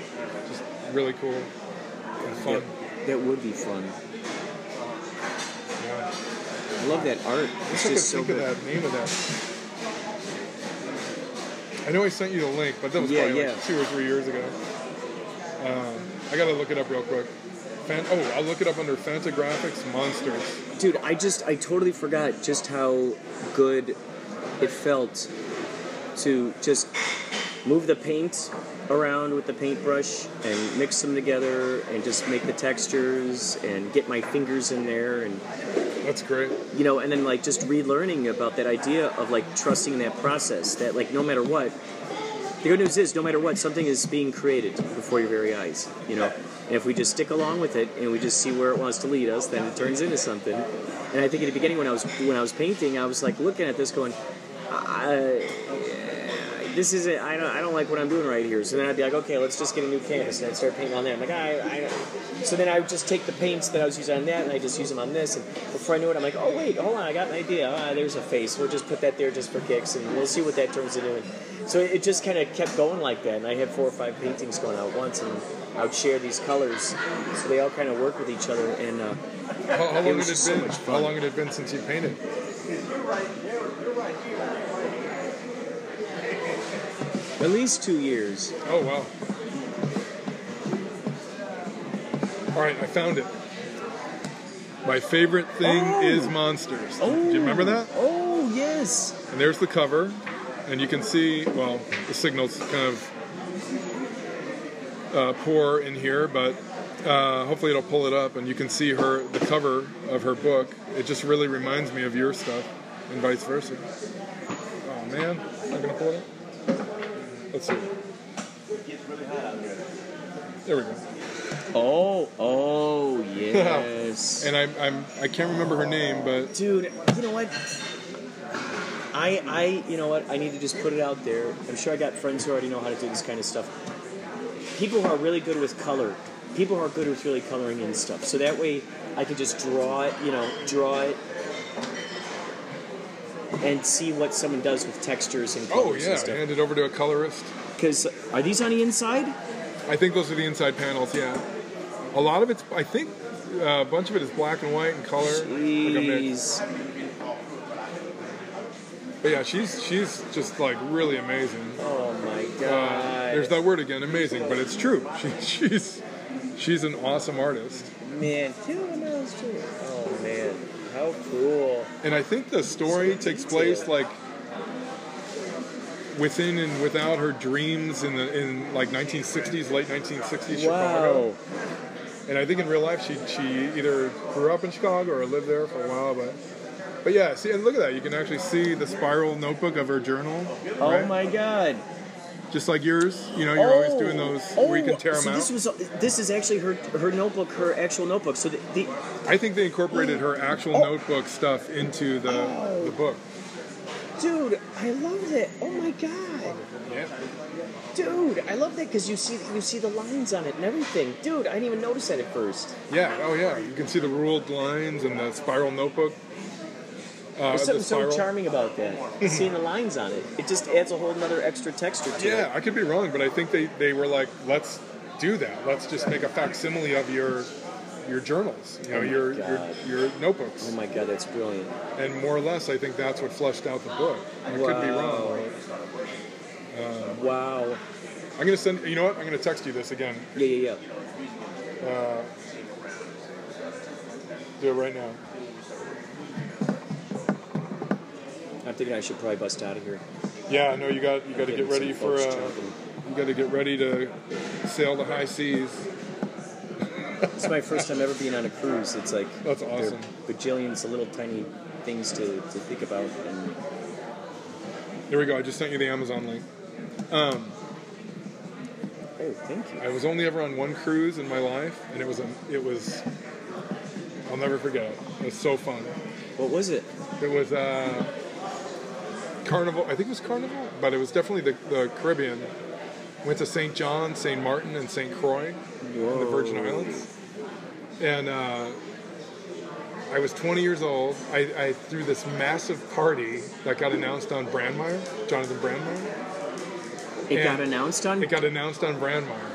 Just really cool and fun. that, that would be fun. Yeah. I love that art. I It's I just so good. of that name of that. I know I sent you the link, but that was Yeah, probably yeah. like two or three years ago. Um, I gotta look it up real quick. Fan- oh, I'll look it up under Fantagraphics Monsters. Dude, I just I totally forgot just how good it felt to just move the paint around with the paintbrush and mix them together and just make the textures and get my fingers in there and That's great. you know and then like just relearning about that idea of like trusting that process that like no matter what the good news is no matter what something is being created before your very eyes you know and if we just stick along with it and we just see where it wants to lead us then it turns into something and i think at the beginning when i was when i was painting i was like looking at this going I, this is it. I don't, I don't like what I'm doing right here. So then I'd be like, okay, let's just get a new canvas and I'd start painting on there. I'm like, I, I, so then I would just take the paints that I was using on that and I just use them on this. And before I knew it, I'm like, oh wait, hold on, I got an idea. Ah, there's a face. We'll just put that there just for kicks and we'll see what that turns into. And so it just kind of kept going like that. And I had four or five paintings going out once and I would share these colors, so they all kind of work with each other. And uh, How, how long was had just it so been? much how fun. long had it been since you painted? At least two years. Oh wow. All right, I found it. My favorite thing Oh. is monsters. Oh. Do you remember that? Oh yes. And there's the cover, and you can see, well, the signal's kind of uh, poor in here, but uh, hopefully it'll pull it up, and you can see her the cover of her book. It just really reminds me of your stuff, and vice versa. Oh man, I'm gonna pull it up. Let's see. There we go. Oh, oh yes. And I'm, I'm I can't remember her name, but Dude, you know what? I, I, you know what? I need to just put it out there. I'm sure I got friends who already know how to do this kind of stuff. People who are really good with color, people who are good with really coloring in stuff. So that way, I can just draw it, you know, draw it, and see what someone does with textures and colors oh yeah, and stuff. hand it over to a colorist. Because are these on the inside? I think those are the inside panels. Yeah, a lot of it's. I think uh, a bunch of it is black and white and color. Like. Jeez. But yeah, she's she's just like really amazing. Oh my Uh, god. there's that word again, amazing, but it's true. She, she's she's an awesome artist, Man, two miles too. Oh man, how cool! and I think the story takes place like within and without her dreams in the in like 1960s, late 1960s Chicago. Wow. And I think in real life she she either grew up in Chicago or lived there for a while, but. But yeah, see, and look at that. You can actually see the spiral notebook of her journal. Oh right? my god! Just like yours. You know, you're always doing oh. those where you can oh, tear Oh, so them out. this was this is actually her her notebook, her actual notebook. So the, the I think they incorporated her actual Oh. notebook stuff into the, the oh. book. dude, I love it. Oh my god, Yeah. dude, I love that because you see you see the lines on it and everything. Dude, I didn't even notice that at first. Yeah. Oh, yeah. You can see the ruled lines and the spiral notebook. Uh, There's the something so charming about that. Seeing the lines on it, it just adds a whole another extra texture to Yeah, it. Yeah, I could be wrong, but I think they, they were like, let's do that. Let's just make a facsimile of your your journals, you know, Oh your, your your notebooks, Oh my god, that's brilliant. and more or less, I think that's what fleshed out the book. I could be wrong. Wow. I'm gonna send. You know what? I'm gonna text you this again. Yeah, yeah, yeah. Do it right now. I'm thinking I should probably bust out of here. Yeah, no, you got you got to get ready for. Uh, you got to get ready to sail the high seas. It's my first time ever being on a cruise. It's like That's awesome. bajillions of little tiny things to, to think about, and There we go. I just sent you the Amazon link. Um, Oh, thank you. I was only ever on one cruise in my life, and it was a, it was. I'll never forget it. It was so fun. What was it? It was uh, Carnival. I think it was Carnival, but it was definitely the, the Caribbean. Went to St. John, St. Martin, and St. Croix in the Virgin Islands. And uh, I was 20 years old. I, I threw this massive party that got announced on Brandmeier, Jonathon Brandmeier. It And got announced on. It got announced on Brandmeier.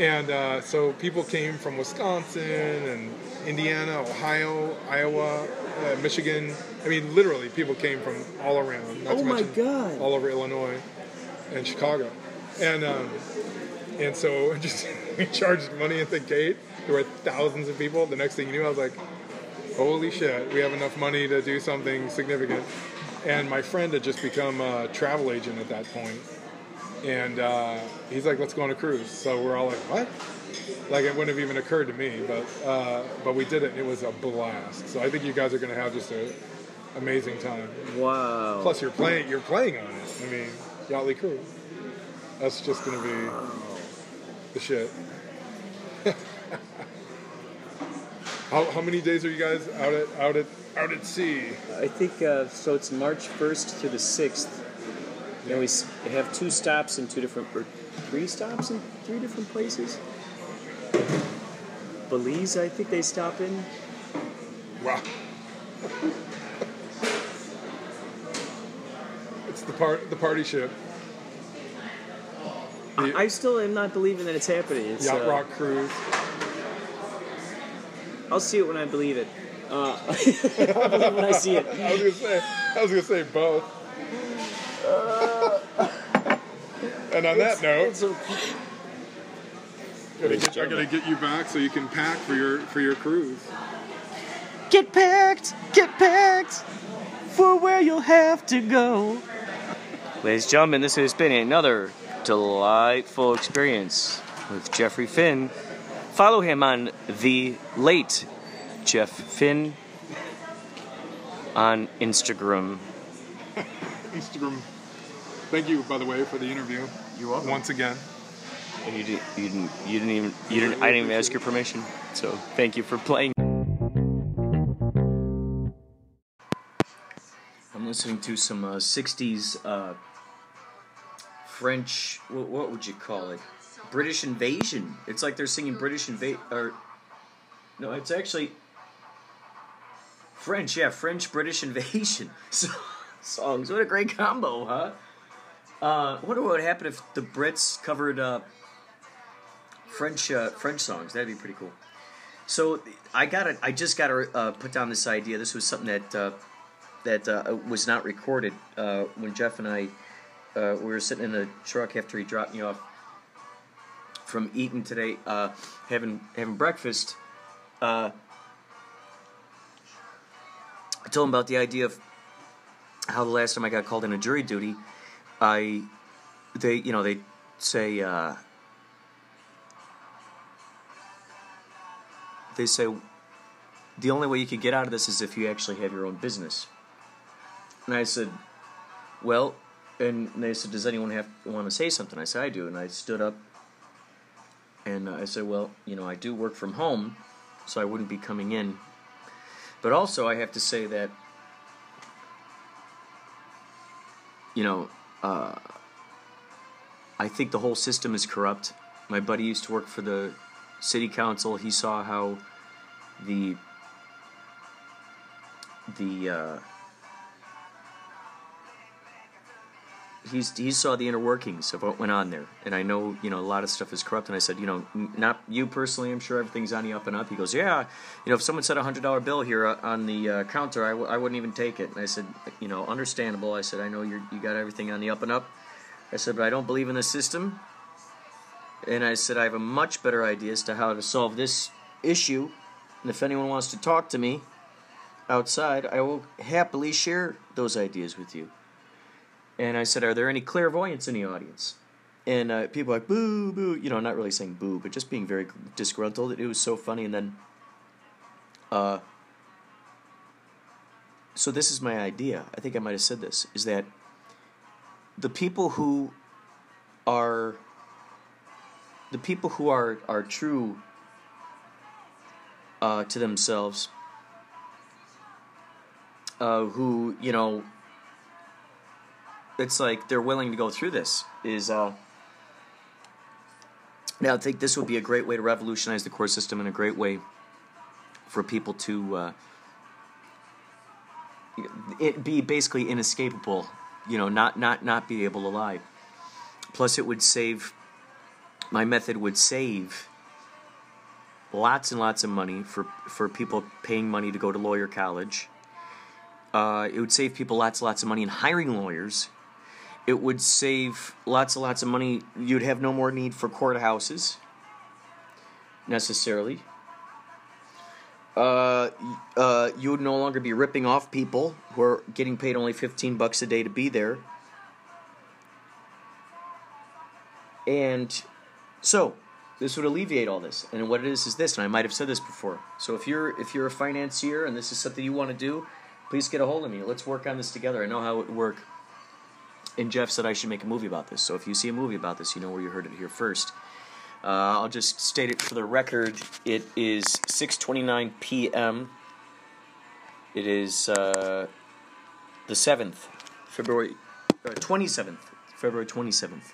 And uh, so people came from Wisconsin and Indiana, Ohio, Iowa, uh, Michigan. I mean, literally, people came from all around. Oh my God. All over Illinois and Chicago. And um, and so just we charged money at the gate. There were thousands of people. The next thing you knew, I was like, holy shit, we have enough money to do something significant. And my friend had just become a travel agent at that point. And uh, he's like, let's go on a cruise. So we're all like, what? Like it wouldn't have even occurred to me, but uh, but we did it. It was a blast. So I think you guys are going to have just an amazing time. Wow. Plus, you're playing you're playing on it. I mean, Yachtly Crew. That's just going to be the shit. how, how many days are you guys out at out at out at sea? I think uh, so. It's March 1st to the 6th. And we have two stops in two different, or three stops in three different places. Belize, I think they stop in. Wow. It's the part the party ship. The I still am not believing that it's happening. It's, Yacht uh, Rock cruise. I'll see it when I believe it. Uh, I'll believe when I see it. I was gonna say I was gonna say both. and on that note, It's okay. gotta get, I gotta get you back so you can pack for your for your cruise. Get packed, get packed for where you'll have to go. Ladies and gentlemen, this has been another delightful experience with Jeffrey Finn. Follow him on the late Jeff Finn on Instagram. Instagram. Thank you, by the way, for the interview. You're welcome. Once again. And you didn't, you didn't, you didn't even, you didn't. I didn't even ask your permission. So thank you for playing. I'm listening to some uh, '60s uh, French. What, what would you call it? British invasion. It's like they're singing British invade. Or no, it's actually French. Yeah, French British invasion so, songs. What a great combo, huh? Uh, I wonder what would happen if the Brits covered uh, French uh, French songs. That'd be pretty cool. So I got I just got to uh, put down this idea. This was something that uh, that uh, was not recorded uh, when Jeff and I uh, we were sitting in the truck after he dropped me off from Eaton today, uh, having having breakfast. Uh, I told him about the idea of how the last time I got called in a jury duty, I they you know they say uh, they say the only way you could get out of this is if you actually have your own business. And I said, well, and they said, does anyone have want to say something? I said, I do. And I stood up and I said, well, you know, I do work from home, so I wouldn't be coming in. But also, I have to say that, you know, uh, I think the whole system is corrupt. My buddy used to work for the city council. He saw how the the uh, he's he saw the inner workings of what went on there, and I know you know a lot of stuff is corrupt. And I said, you know, not you personally. I'm sure everything's on the up and up. He goes, yeah, you know, if someone said a hundred dollar bill here uh, on the uh, counter, I w- I wouldn't even take it. And I said, you know, understandable. I said, I know you you got everything on the up and up. I said, but I don't believe in the system. And I said, I have a much better idea as to how to solve this issue. And if anyone wants to talk to me outside, I will happily share those ideas with you. And I said, Are there any clairvoyants in the audience? And uh, people were like, Boo, boo. You know, not really saying boo, but just being very disgruntled. It was so funny. And then, uh, so this is my idea. I think I might have said this is that the people who are the people who are are true uh, to themselves, uh, who you know, it's like they're willing to go through this. Is uh, now I think this would be a great way to revolutionize the court system and a great way for people to uh, it be basically inescapable. You know, not not not be able to lie. Plus, it would save. My method would save lots and lots of money for for people paying money to go to lawyer college. Uh, it would save people lots and lots of money in hiring lawyers. It would save lots and lots of money. You'd have no more need for courthouses necessarily. Uh, uh, you would no longer be ripping off people who are getting paid only 15 bucks a day to be there. And so, this would alleviate all this. And what it is is this, and I might have said this before. So if you're if you're a financier and this is something you want to do, please get a hold of me. Let's work on this together. I know how it would work. And Jeff said I should make a movie about this. So if you see a movie about this, you know where you heard it here first. Uh, I'll just state it for the record. It is 6:29 p.m. It is uh, the 7th, February uh, 27th, February 27th.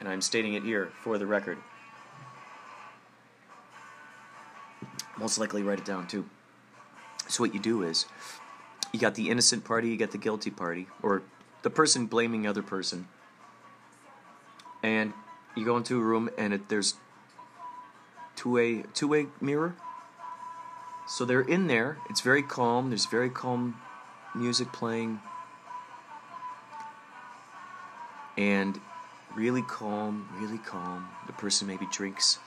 And I'm stating it here for the record. Most likely write it down too. So what you do is you got the innocent party, you got the guilty party, or the person blaming the other person. And you go into a room and it, there's two-way two-way mirror. So they're in there. It's very calm. There's very calm music playing. And really calm, really calm. The person maybe drinks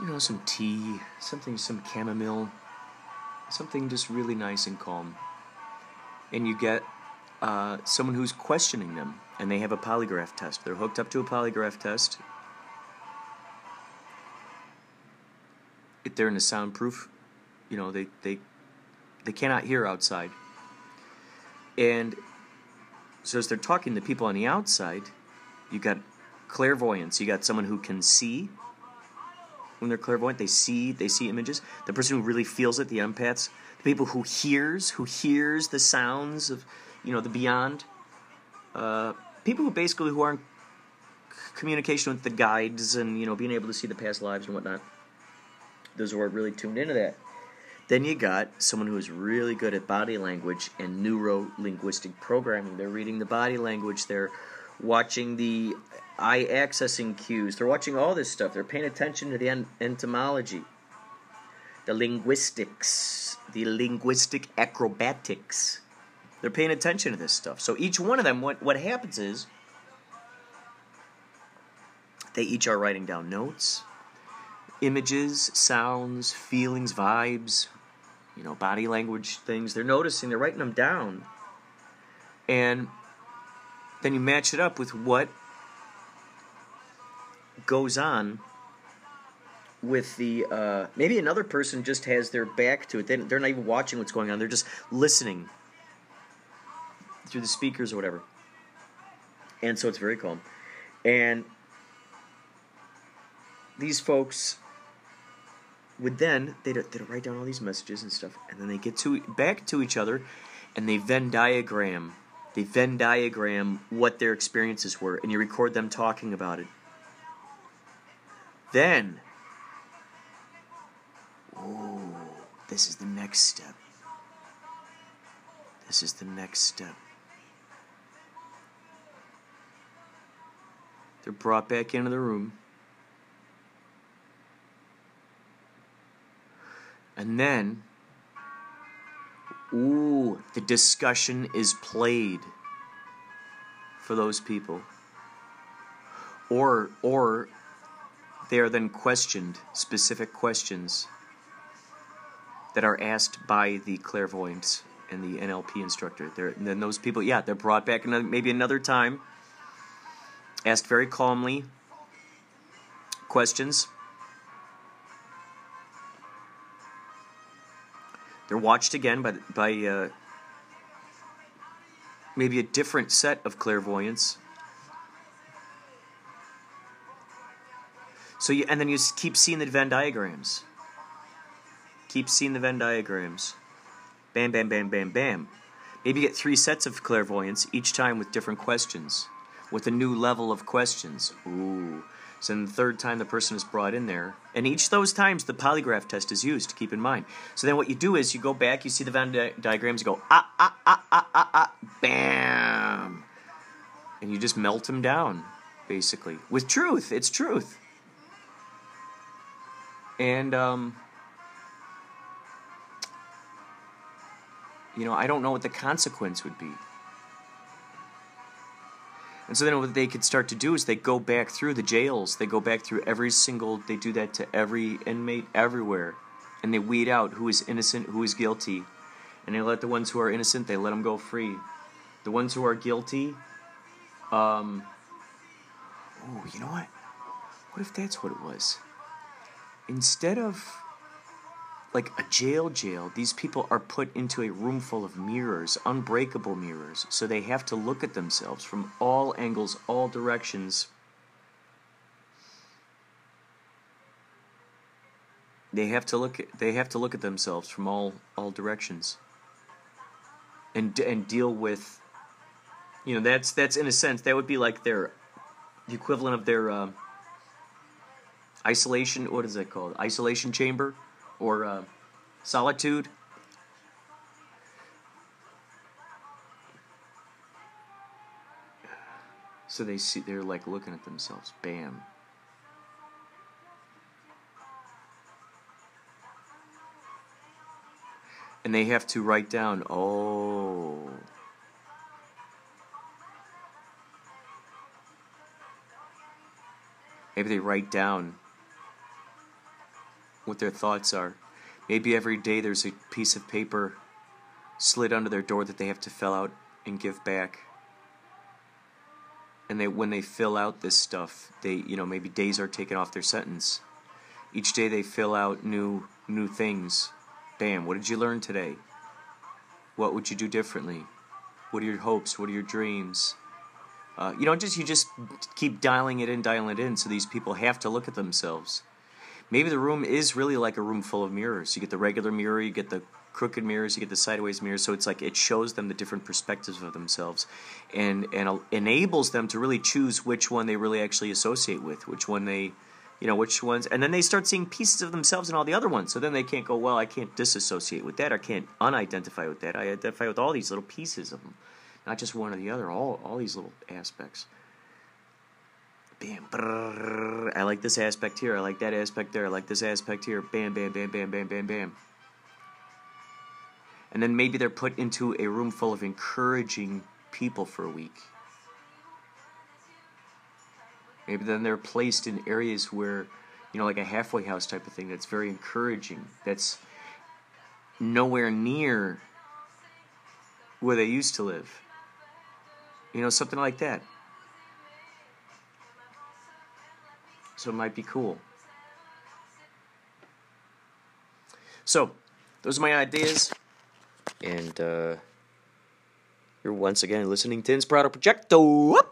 you know, some tea, something some chamomile, something just really nice and calm. And you get uh, someone who's questioning them and they have a polygraph test. They're hooked up to a polygraph test. If they're in a soundproof, you know, they, they, they cannot hear outside. And so as they're talking to people on the outside, you got clairvoyance. You got someone who can see when they're clairvoyant. They see they see images. The person who really feels it, the empaths. The people who hears who hears the sounds of you know the beyond. Uh, people who basically who are in communication with the guides and you know being able to see the past lives and whatnot. Those who are really tuned into that. Then you got someone who is really good at body language and neuro linguistic programming. They're reading the body language. They're watching the eye accessing cues. They're watching all this stuff. They're paying attention to the en- entomology, the linguistics, the linguistic acrobatics. They're paying attention to this stuff. So each one of them, what, what happens is they each are writing down notes, images, sounds, feelings, vibes, you know, body language things. They're noticing, they're writing them down. And then you match it up with what goes on with the uh, maybe another person just has their back to it they, they're not even watching what's going on they're just listening through the speakers or whatever and so it's very calm and these folks would then they'd, they'd write down all these messages and stuff and then they get to back to each other and they venn diagram they venn diagram what their experiences were and you record them talking about it then, ooh, this is the next step. This is the next step. They're brought back into the room. And then, ooh, the discussion is played for those people. Or, or they are then questioned, specific questions that are asked by the clairvoyants and the NLP instructor. And then those people, yeah, they're brought back another, maybe another time, asked very calmly questions. They're watched again by by uh, maybe a different set of clairvoyance. So you, and then you keep seeing the Venn diagrams. Keep seeing the Venn diagrams. Bam, bam, bam, bam, bam. Maybe get three sets of clairvoyance, each time with different questions, with a new level of questions. Ooh. So then the third time the person is brought in there, and each of those times the polygraph test is used, keep in mind. So then what you do is you go back, you see the Venn di- diagrams, you go, ah, ah, ah, ah, ah, ah, bam. And you just melt them down, basically. With truth, it's truth. And, um, you know, I don't know what the consequence would be. And so then what they could start to do is they go back through the jails. They go back through every single, they do that to every inmate everywhere. And they weed out who is innocent, who is guilty. And they let the ones who are innocent, they let them go free. The ones who are guilty, um, oh, you know what? What if that's what it was? Instead of like a jail jail these people are put into a room full of mirrors unbreakable mirrors. So they have to look at themselves from all angles all directions. They have to look they have to look at themselves from all all directions. And and deal with you know that's that's in a sense that would be like their the equivalent of their uh, isolation what is that called? Isolation chamber or uh, solitude. So they see they're like looking at themselves. Bam. And they have to write down, oh. Maybe they write down what their thoughts are. Maybe every day there's a piece of paper slid under their door that they have to fill out and give back. And they when they fill out this stuff, they you know, maybe days are taken off their sentence. Each day they fill out new new things. Bam, what did you learn today? What would you do differently? What are your hopes? What are your dreams? Uh, you know, just you just keep dialing it in, dialing it in, so these people have to look at themselves maybe the room is really like a room full of mirrors. You get the regular mirror, you get the crooked mirrors, you get the sideways mirrors. So it's like it shows them the different perspectives of themselves, and and enables them to really choose which one they really actually associate with, which one they, you know, which ones, and then they start seeing pieces of themselves in all the other ones. So then they can't go, well, I can't disassociate with that, I can't unidentify with that. I identify with all these little pieces of them, not just one or the other, all all these little aspects bam, brrr, I like this aspect here, I like that aspect there, I like this aspect here, bam, bam, bam, bam, bam, bam, bam. And then maybe they're put into a room full of encouraging people for a week. Maybe then they're placed in areas where, you know, like a halfway house type of thing that's very encouraging, that's nowhere near where they used to live. You know, something like that. So it might be cool. So, those are my ideas. And uh, you're once again listening to Inspirato Projecto.